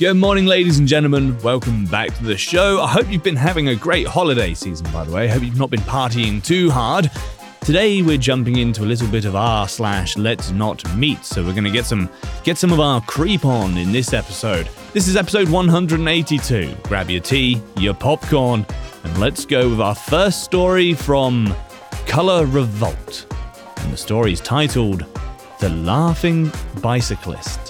Good morning, ladies and gentlemen. Welcome back to the show. I hope you've been having a great holiday season, by the way. I hope you've not been partying too hard. Today we're jumping into a little bit of r slash let's not meet, so we're gonna get some get some of our creep on in this episode. This is episode 182. Grab your tea, your popcorn, and let's go with our first story from Color Revolt. And the story is titled The Laughing Bicyclist.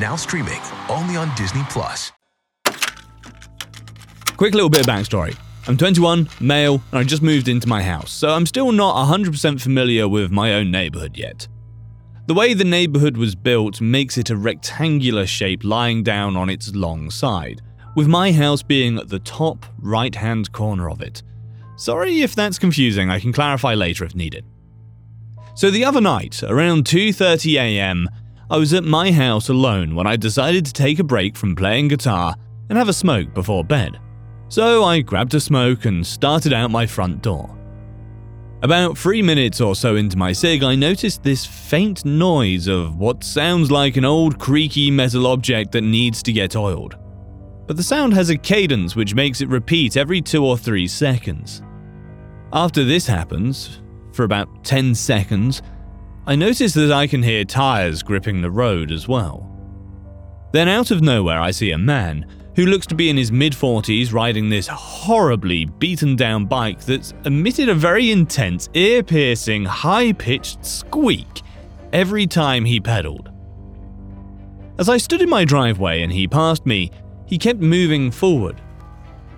Now streaming only on Disney Plus. Quick little bit of backstory. I'm 21, male, and I just moved into my house, so I'm still not 100% familiar with my own neighborhood yet. The way the neighborhood was built makes it a rectangular shape lying down on its long side, with my house being at the top right hand corner of it. Sorry if that's confusing, I can clarify later if needed. So the other night, around 2:30 a.m., I was at my house alone when I decided to take a break from playing guitar and have a smoke before bed. So I grabbed a smoke and started out my front door. About three minutes or so into my cig, I noticed this faint noise of what sounds like an old creaky metal object that needs to get oiled. But the sound has a cadence which makes it repeat every two or three seconds. After this happens, for about 10 seconds, I notice that I can hear tires gripping the road as well. Then, out of nowhere, I see a man who looks to be in his mid 40s riding this horribly beaten down bike that's emitted a very intense, ear piercing, high pitched squeak every time he pedaled. As I stood in my driveway and he passed me, he kept moving forward,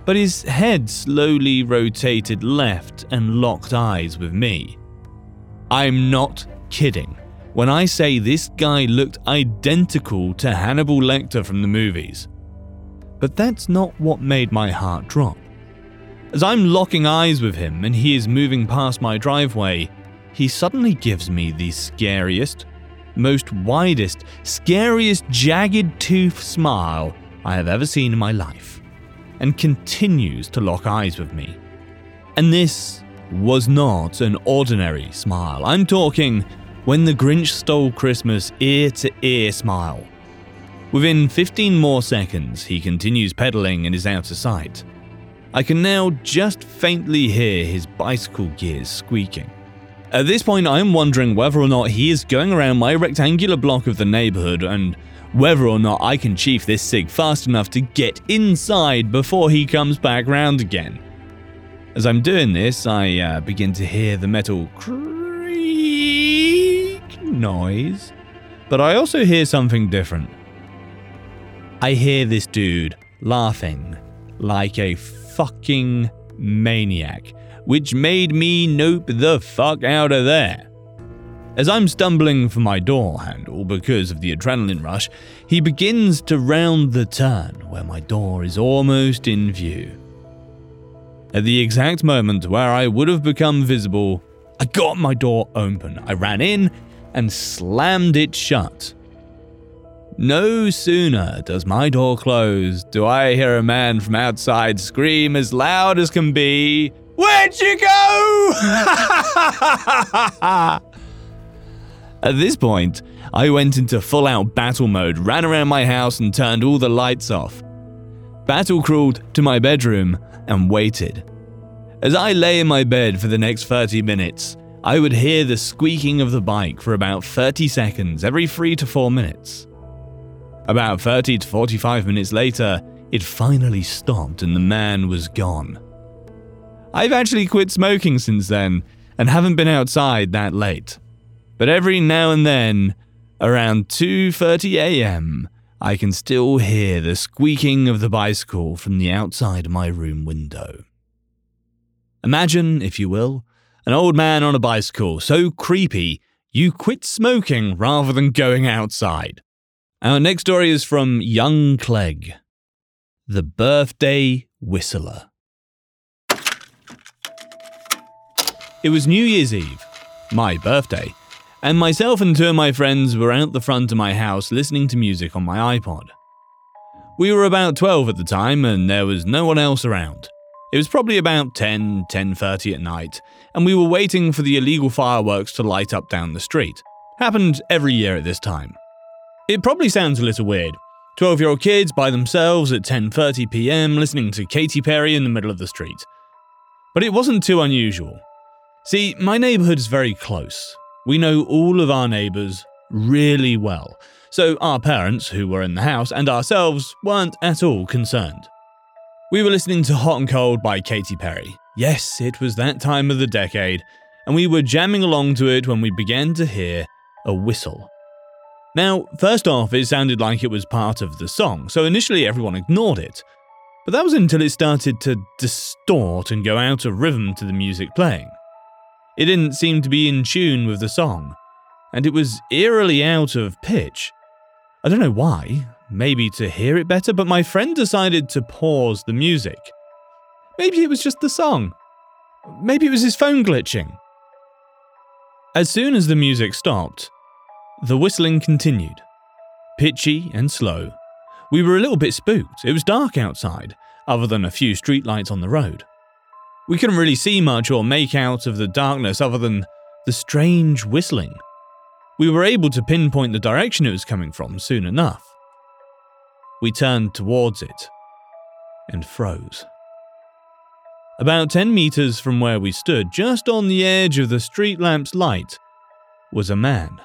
but his head slowly rotated left and locked eyes with me. I'm not kidding when I say this guy looked identical to Hannibal Lecter from the movies. But that's not what made my heart drop. As I'm locking eyes with him and he is moving past my driveway, he suddenly gives me the scariest, most widest, scariest jagged tooth smile I have ever seen in my life, and continues to lock eyes with me. And this was not an ordinary smile. I'm talking when the Grinch stole Christmas ear to ear smile. Within 15 more seconds, he continues pedaling and is out of sight. I can now just faintly hear his bicycle gears squeaking. At this point, I am wondering whether or not he is going around my rectangular block of the neighborhood and whether or not I can chief this SIG fast enough to get inside before he comes back round again. As I'm doing this, I uh, begin to hear the metal creak noise, but I also hear something different. I hear this dude laughing like a fucking maniac, which made me nope the fuck out of there. As I'm stumbling for my door handle because of the adrenaline rush, he begins to round the turn where my door is almost in view. At the exact moment where I would have become visible, I got my door open. I ran in and slammed it shut. No sooner does my door close do I hear a man from outside scream as loud as can be, Where'd you go? At this point, I went into full out battle mode, ran around my house, and turned all the lights off. Battle crawled to my bedroom and waited. As I lay in my bed for the next 30 minutes, I would hear the squeaking of the bike for about 30 seconds every 3 to 4 minutes. About 30 to 45 minutes later, it finally stopped and the man was gone. I've actually quit smoking since then and haven't been outside that late. But every now and then, around 2:30 a.m., I can still hear the squeaking of the bicycle from the outside my room window. Imagine, if you will, an old man on a bicycle so creepy you quit smoking rather than going outside. Our next story is from Young Clegg The Birthday Whistler. It was New Year's Eve, my birthday, and myself and two of my friends were out the front of my house listening to music on my iPod. We were about 12 at the time and there was no one else around. It was probably about 10, 10:30 at night, and we were waiting for the illegal fireworks to light up down the street. Happened every year at this time. It probably sounds a little weird. 12-year-old kids by themselves at 10:30 p.m. listening to Katy Perry in the middle of the street. But it wasn't too unusual. See, my neighborhood is very close. We know all of our neighbors really well. So our parents, who were in the house, and ourselves weren't at all concerned. We were listening to Hot and Cold by Katy Perry. Yes, it was that time of the decade, and we were jamming along to it when we began to hear a whistle. Now, first off, it sounded like it was part of the song, so initially everyone ignored it. But that was until it started to distort and go out of rhythm to the music playing. It didn't seem to be in tune with the song, and it was eerily out of pitch. I don't know why, maybe to hear it better, but my friend decided to pause the music. Maybe it was just the song. Maybe it was his phone glitching. As soon as the music stopped, the whistling continued, pitchy and slow. We were a little bit spooked. It was dark outside, other than a few streetlights on the road. We couldn't really see much or make out of the darkness other than the strange whistling. We were able to pinpoint the direction it was coming from soon enough. We turned towards it and froze. About 10 meters from where we stood, just on the edge of the street lamp's light, was a man.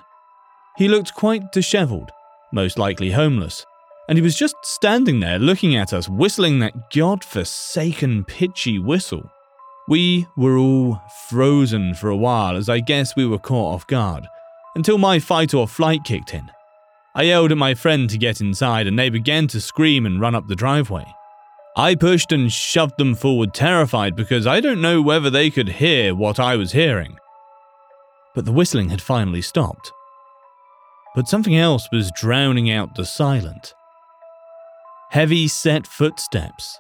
He looked quite disheveled, most likely homeless, and he was just standing there looking at us, whistling that god-forsaken pitchy whistle. We were all frozen for a while as I guess we were caught off guard, until my fight or flight kicked in. I yelled at my friend to get inside and they began to scream and run up the driveway. I pushed and shoved them forward, terrified because I don't know whether they could hear what I was hearing. But the whistling had finally stopped. But something else was drowning out the silent. Heavy set footsteps.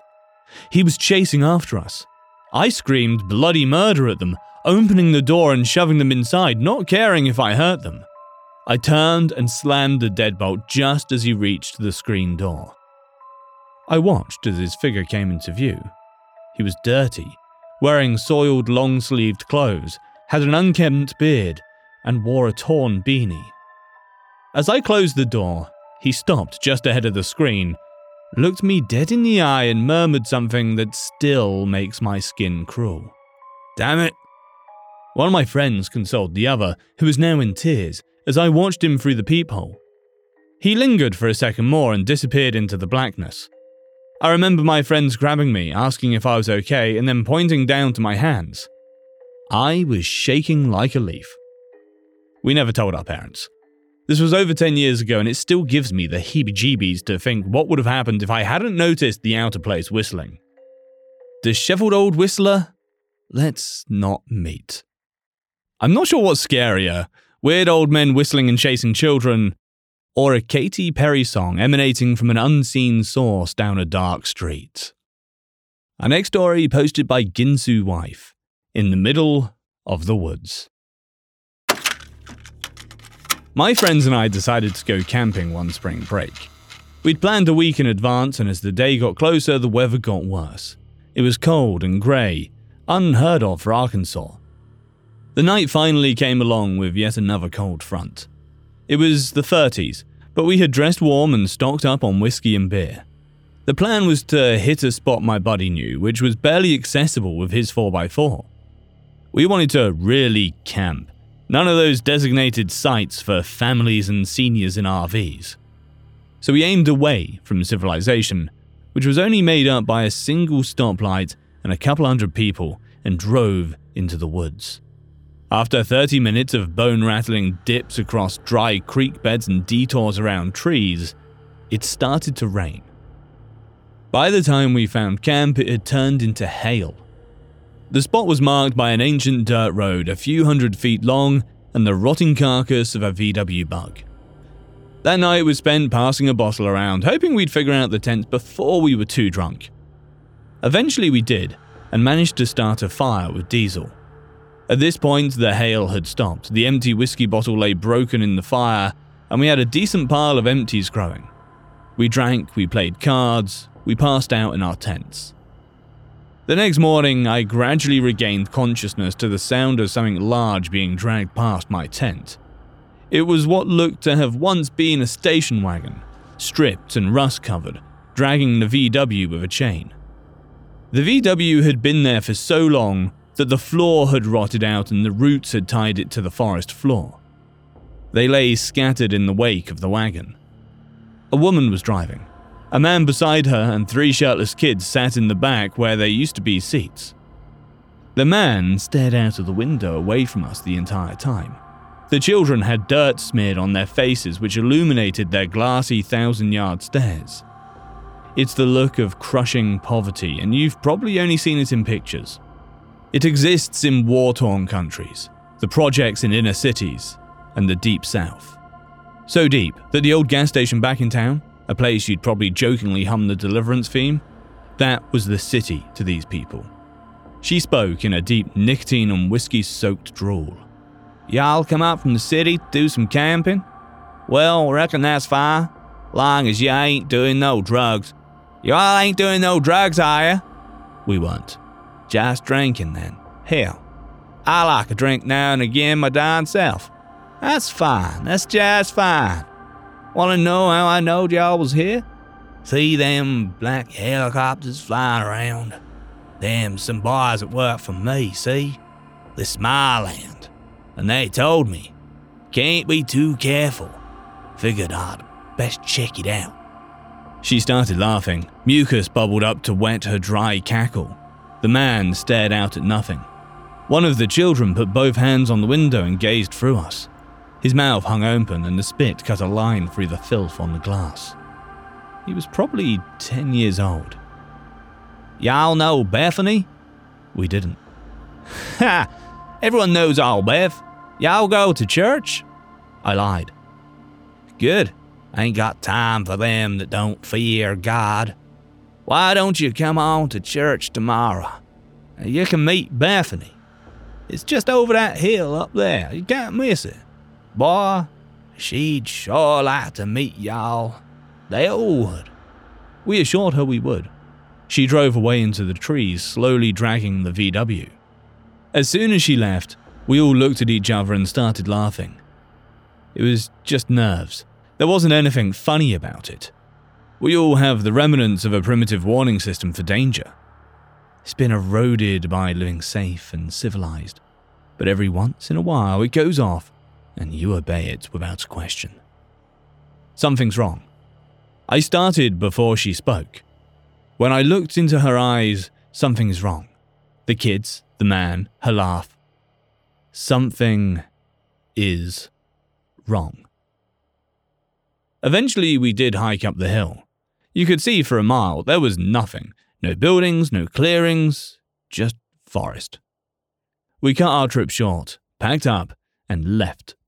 He was chasing after us. I screamed bloody murder at them, opening the door and shoving them inside, not caring if I hurt them. I turned and slammed the deadbolt just as he reached the screen door. I watched as his figure came into view. He was dirty, wearing soiled long sleeved clothes, had an unkempt beard, and wore a torn beanie. As I closed the door, he stopped just ahead of the screen, looked me dead in the eye, and murmured something that still makes my skin crawl. Damn it! One of my friends consoled the other, who was now in tears, as I watched him through the peephole. He lingered for a second more and disappeared into the blackness. I remember my friends grabbing me, asking if I was okay, and then pointing down to my hands. I was shaking like a leaf. We never told our parents. This was over 10 years ago, and it still gives me the heebie jeebies to think what would have happened if I hadn't noticed the out of place whistling. Disheveled old whistler? Let's not meet. I'm not sure what's scarier weird old men whistling and chasing children, or a Katy Perry song emanating from an unseen source down a dark street. Our next story posted by Ginsu Wife, in the middle of the woods. My friends and I decided to go camping one spring break. We'd planned a week in advance, and as the day got closer, the weather got worse. It was cold and grey, unheard of for Arkansas. The night finally came along with yet another cold front. It was the 30s, but we had dressed warm and stocked up on whiskey and beer. The plan was to hit a spot my buddy knew, which was barely accessible with his 4x4. We wanted to really camp, none of those designated sites for families and seniors in RVs. So we aimed away from civilization, which was only made up by a single stoplight and a couple hundred people, and drove into the woods. After 30 minutes of bone rattling dips across dry creek beds and detours around trees, it started to rain. By the time we found camp, it had turned into hail. The spot was marked by an ancient dirt road a few hundred feet long and the rotting carcass of a VW bug. That night was spent passing a bottle around, hoping we'd figure out the tent before we were too drunk. Eventually we did, and managed to start a fire with diesel. At this point, the hail had stopped, the empty whiskey bottle lay broken in the fire, and we had a decent pile of empties growing. We drank, we played cards, we passed out in our tents. The next morning, I gradually regained consciousness to the sound of something large being dragged past my tent. It was what looked to have once been a station wagon, stripped and rust covered, dragging the VW with a chain. The VW had been there for so long that the floor had rotted out and the roots had tied it to the forest floor. They lay scattered in the wake of the wagon. A woman was driving. A man beside her and three shirtless kids sat in the back where there used to be seats. The man stared out of the window away from us the entire time. The children had dirt smeared on their faces, which illuminated their glassy thousand yard stares. It's the look of crushing poverty, and you've probably only seen it in pictures. It exists in war torn countries, the projects in inner cities, and the deep south. So deep that the old gas station back in town, a place you'd probably jokingly hum the deliverance theme, that was the city to these people. She spoke in a deep nicotine and whiskey soaked drawl. Y'all come up from the city to do some camping? Well, reckon that's fine, long as you ain't doing no drugs. Y'all ain't doing no drugs, are ya? We weren't. Just drinking then. Hell, I like a drink now and again my darn self. That's fine. That's just fine. Want to know how I knowed y'all was here? See them black helicopters flying around? Them some boys that work for me, see? this my land, And they told me, can't be too careful. Figured I'd best check it out. She started laughing. Mucus bubbled up to wet her dry cackle. The man stared out at nothing. One of the children put both hands on the window and gazed through us. His mouth hung open and the spit cut a line through the filth on the glass. He was probably 10 years old. Y'all know Bethany? We didn't. Ha! Everyone knows Old Beth. Y'all go to church? I lied. Good. I ain't got time for them that don't fear God. Why don't you come on to church tomorrow? You can meet Bethany. It's just over that hill up there. You can't miss it. Boy, she'd sure like to meet y'all. They all would. We assured her we would. She drove away into the trees, slowly dragging the VW. As soon as she left, we all looked at each other and started laughing. It was just nerves. There wasn't anything funny about it. We all have the remnants of a primitive warning system for danger. It's been eroded by living safe and civilized, but every once in a while it goes off and you obey it without a question. Something's wrong. I started before she spoke. When I looked into her eyes, something's wrong. The kids, the man, her laugh. Something is wrong. Eventually, we did hike up the hill. You could see for a mile there was nothing no buildings, no clearings, just forest. We cut our trip short, packed up, and left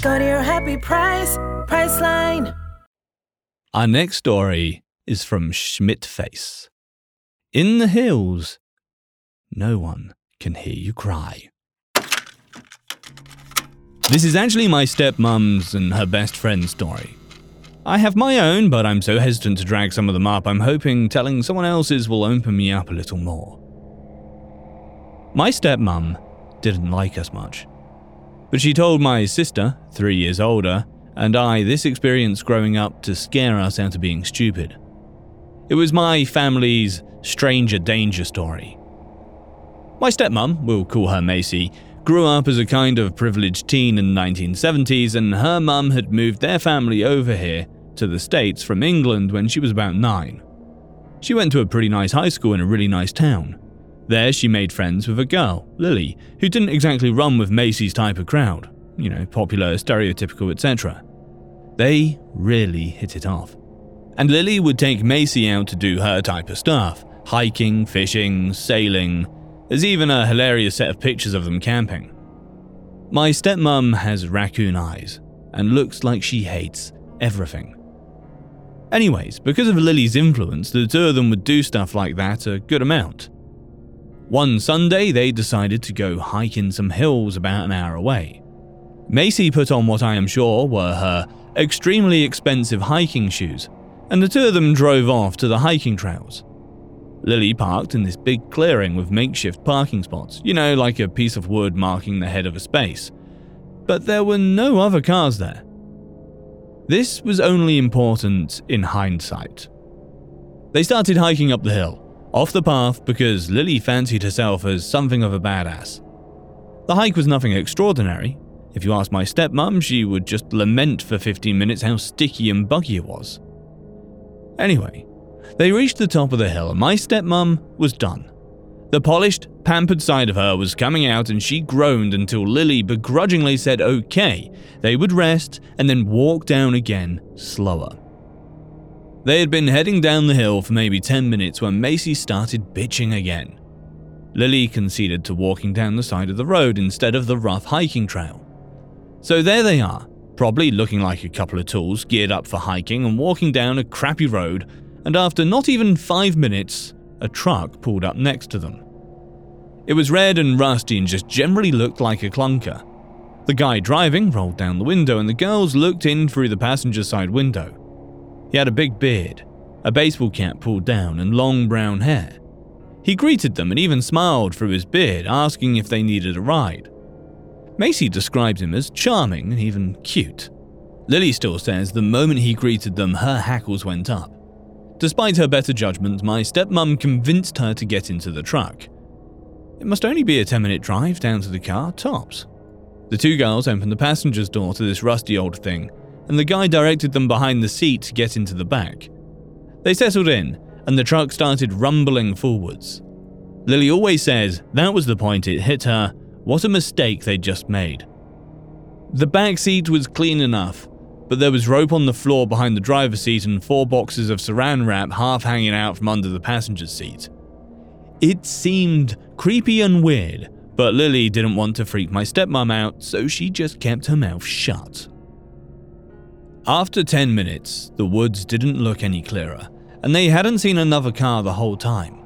Go to your happy price, Priceline. Our next story is from Schmidtface. In the hills, no one can hear you cry. This is actually my stepmom's and her best friend's story. I have my own, but I'm so hesitant to drag some of them up, I'm hoping telling someone else's will open me up a little more. My stepmom didn't like us much. But she told my sister, three years older, and I this experience growing up to scare us out of being stupid. It was my family's stranger danger story. My stepmom, we'll call her Macy, grew up as a kind of privileged teen in the 1970s, and her mum had moved their family over here to the States from England when she was about nine. She went to a pretty nice high school in a really nice town. There, she made friends with a girl, Lily, who didn't exactly run with Macy's type of crowd. You know, popular, stereotypical, etc. They really hit it off. And Lily would take Macy out to do her type of stuff hiking, fishing, sailing. There's even a hilarious set of pictures of them camping. My stepmom has raccoon eyes and looks like she hates everything. Anyways, because of Lily's influence, the two of them would do stuff like that a good amount. One Sunday, they decided to go hiking some hills about an hour away. Macy put on what I am sure were her extremely expensive hiking shoes, and the two of them drove off to the hiking trails. Lily parked in this big clearing with makeshift parking spots, you know, like a piece of wood marking the head of a space. But there were no other cars there. This was only important in hindsight. They started hiking up the hill, off the path because Lily fancied herself as something of a badass. The hike was nothing extraordinary. If you asked my stepmom, she would just lament for 15 minutes how sticky and buggy it was. Anyway, they reached the top of the hill and my stepmom was done. The polished, pampered side of her was coming out and she groaned until Lily begrudgingly said okay, they would rest and then walk down again slower. They had been heading down the hill for maybe 10 minutes when Macy started bitching again. Lily conceded to walking down the side of the road instead of the rough hiking trail. So there they are, probably looking like a couple of tools geared up for hiking and walking down a crappy road, and after not even five minutes, a truck pulled up next to them. It was red and rusty and just generally looked like a clunker. The guy driving rolled down the window and the girls looked in through the passenger side window. He had a big beard, a baseball cap pulled down, and long brown hair. He greeted them and even smiled through his beard, asking if they needed a ride. Macy described him as charming and even cute. Lily still says the moment he greeted them, her hackles went up. Despite her better judgment, my stepmom convinced her to get into the truck. It must only be a 10 minute drive down to the car, tops. The two girls opened the passenger's door to this rusty old thing and the guy directed them behind the seat to get into the back. They settled in, and the truck started rumbling forwards. Lily always says that was the point it hit her what a mistake they'd just made. The back seat was clean enough, but there was rope on the floor behind the driver's seat and four boxes of saran wrap half hanging out from under the passenger's seat. It seemed creepy and weird, but Lily didn't want to freak my stepmom out, so she just kept her mouth shut. After 10 minutes, the woods didn't look any clearer, and they hadn't seen another car the whole time.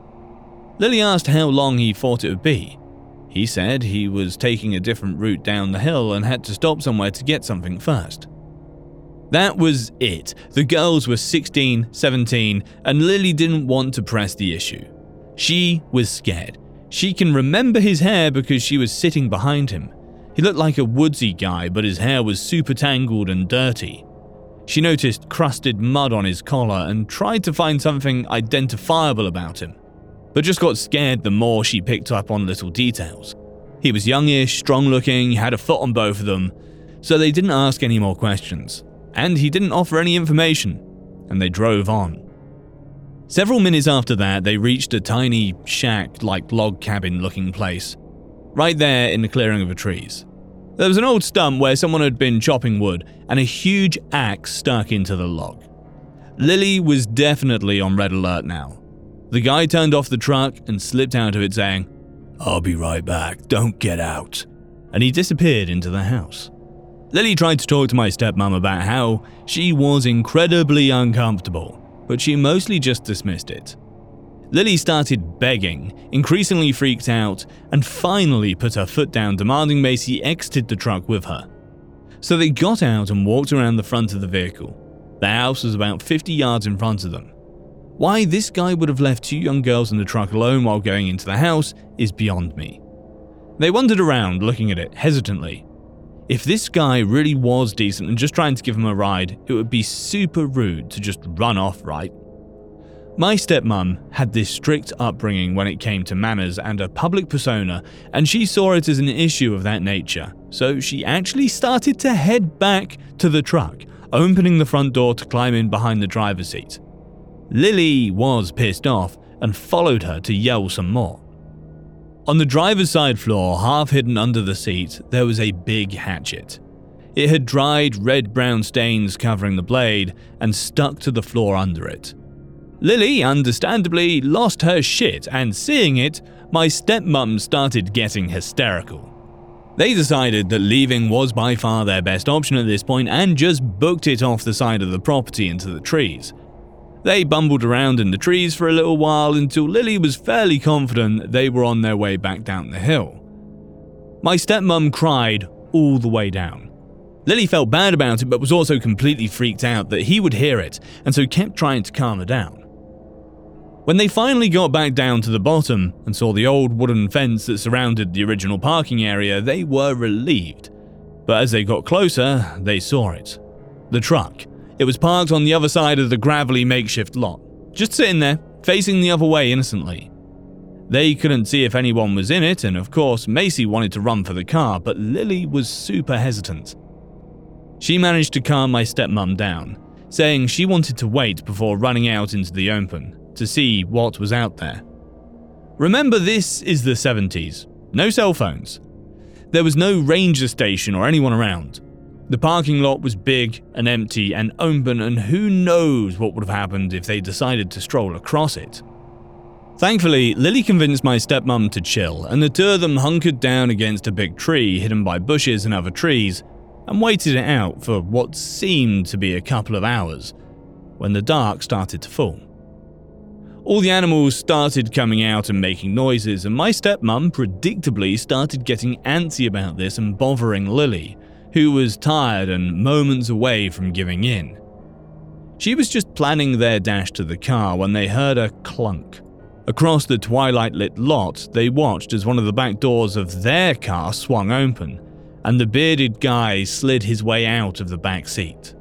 Lily asked how long he thought it would be. He said he was taking a different route down the hill and had to stop somewhere to get something first. That was it. The girls were 16, 17, and Lily didn't want to press the issue. She was scared. She can remember his hair because she was sitting behind him. He looked like a woodsy guy, but his hair was super tangled and dirty. She noticed crusted mud on his collar and tried to find something identifiable about him, but just got scared the more she picked up on little details. He was youngish, strong looking, had a foot on both of them, so they didn't ask any more questions, and he didn't offer any information, and they drove on. Several minutes after that, they reached a tiny shack like log cabin looking place, right there in the clearing of the trees. There was an old stump where someone had been chopping wood, and a huge axe stuck into the log. Lily was definitely on red alert now. The guy turned off the truck and slipped out of it, saying, I'll be right back, don't get out. And he disappeared into the house. Lily tried to talk to my stepmom about how she was incredibly uncomfortable, but she mostly just dismissed it. Lily started begging, increasingly freaked out, and finally put her foot down, demanding Macy exited the truck with her. So they got out and walked around the front of the vehicle. The house was about 50 yards in front of them. Why this guy would have left two young girls in the truck alone while going into the house is beyond me. They wandered around, looking at it hesitantly. If this guy really was decent and just trying to give them a ride, it would be super rude to just run off, right? My stepmom had this strict upbringing when it came to manners and a public persona, and she saw it as an issue of that nature. So she actually started to head back to the truck, opening the front door to climb in behind the driver's seat. Lily was pissed off and followed her to yell some more. On the driver's side floor, half hidden under the seat, there was a big hatchet. It had dried red brown stains covering the blade and stuck to the floor under it. Lily, understandably, lost her shit, and seeing it, my stepmom started getting hysterical. They decided that leaving was by far their best option at this point and just booked it off the side of the property into the trees. They bumbled around in the trees for a little while until Lily was fairly confident they were on their way back down the hill. My stepmom cried all the way down. Lily felt bad about it but was also completely freaked out that he would hear it and so kept trying to calm her down. When they finally got back down to the bottom and saw the old wooden fence that surrounded the original parking area, they were relieved. But as they got closer, they saw it. The truck. It was parked on the other side of the gravelly makeshift lot, just sitting there, facing the other way innocently. They couldn't see if anyone was in it, and of course, Macy wanted to run for the car, but Lily was super hesitant. She managed to calm my stepmom down, saying she wanted to wait before running out into the open to see what was out there. Remember, this is the 70s. No cell phones. There was no ranger station or anyone around. The parking lot was big and empty and open, and who knows what would have happened if they decided to stroll across it. Thankfully, Lily convinced my stepmom to chill, and the two of them hunkered down against a big tree hidden by bushes and other trees and waited it out for what seemed to be a couple of hours when the dark started to fall. All the animals started coming out and making noises, and my stepmom predictably started getting antsy about this and bothering Lily, who was tired and moments away from giving in. She was just planning their dash to the car when they heard a clunk. Across the twilight lit lot, they watched as one of the back doors of their car swung open, and the bearded guy slid his way out of the back seat.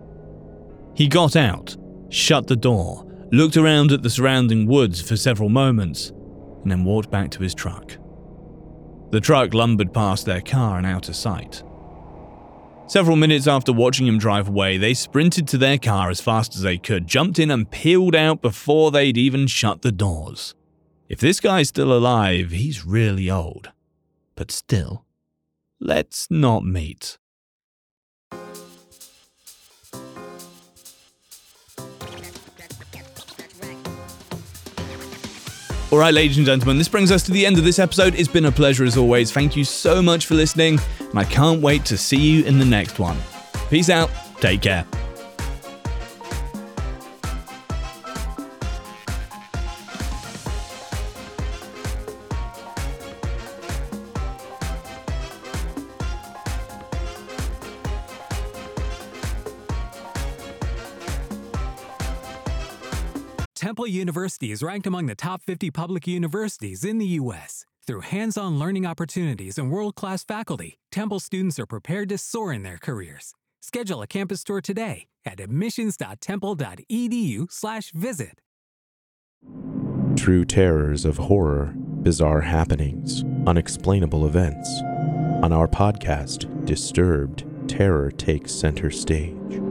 He got out, shut the door, looked around at the surrounding woods for several moments, and then walked back to his truck. The truck lumbered past their car and out of sight. Several minutes after watching him drive away, they sprinted to their car as fast as they could, jumped in, and peeled out before they'd even shut the doors. If this guy's still alive, he's really old. But still, let's not meet. All right, ladies and gentlemen, this brings us to the end of this episode. It's been a pleasure as always. Thank you so much for listening, and I can't wait to see you in the next one. Peace out. Take care. University is ranked among the top 50 public universities in the U.S. Through hands on learning opportunities and world class faculty, Temple students are prepared to soar in their careers. Schedule a campus tour today at admissions.temple.edu/slash visit. True terrors of horror, bizarre happenings, unexplainable events. On our podcast, Disturbed, terror takes center stage.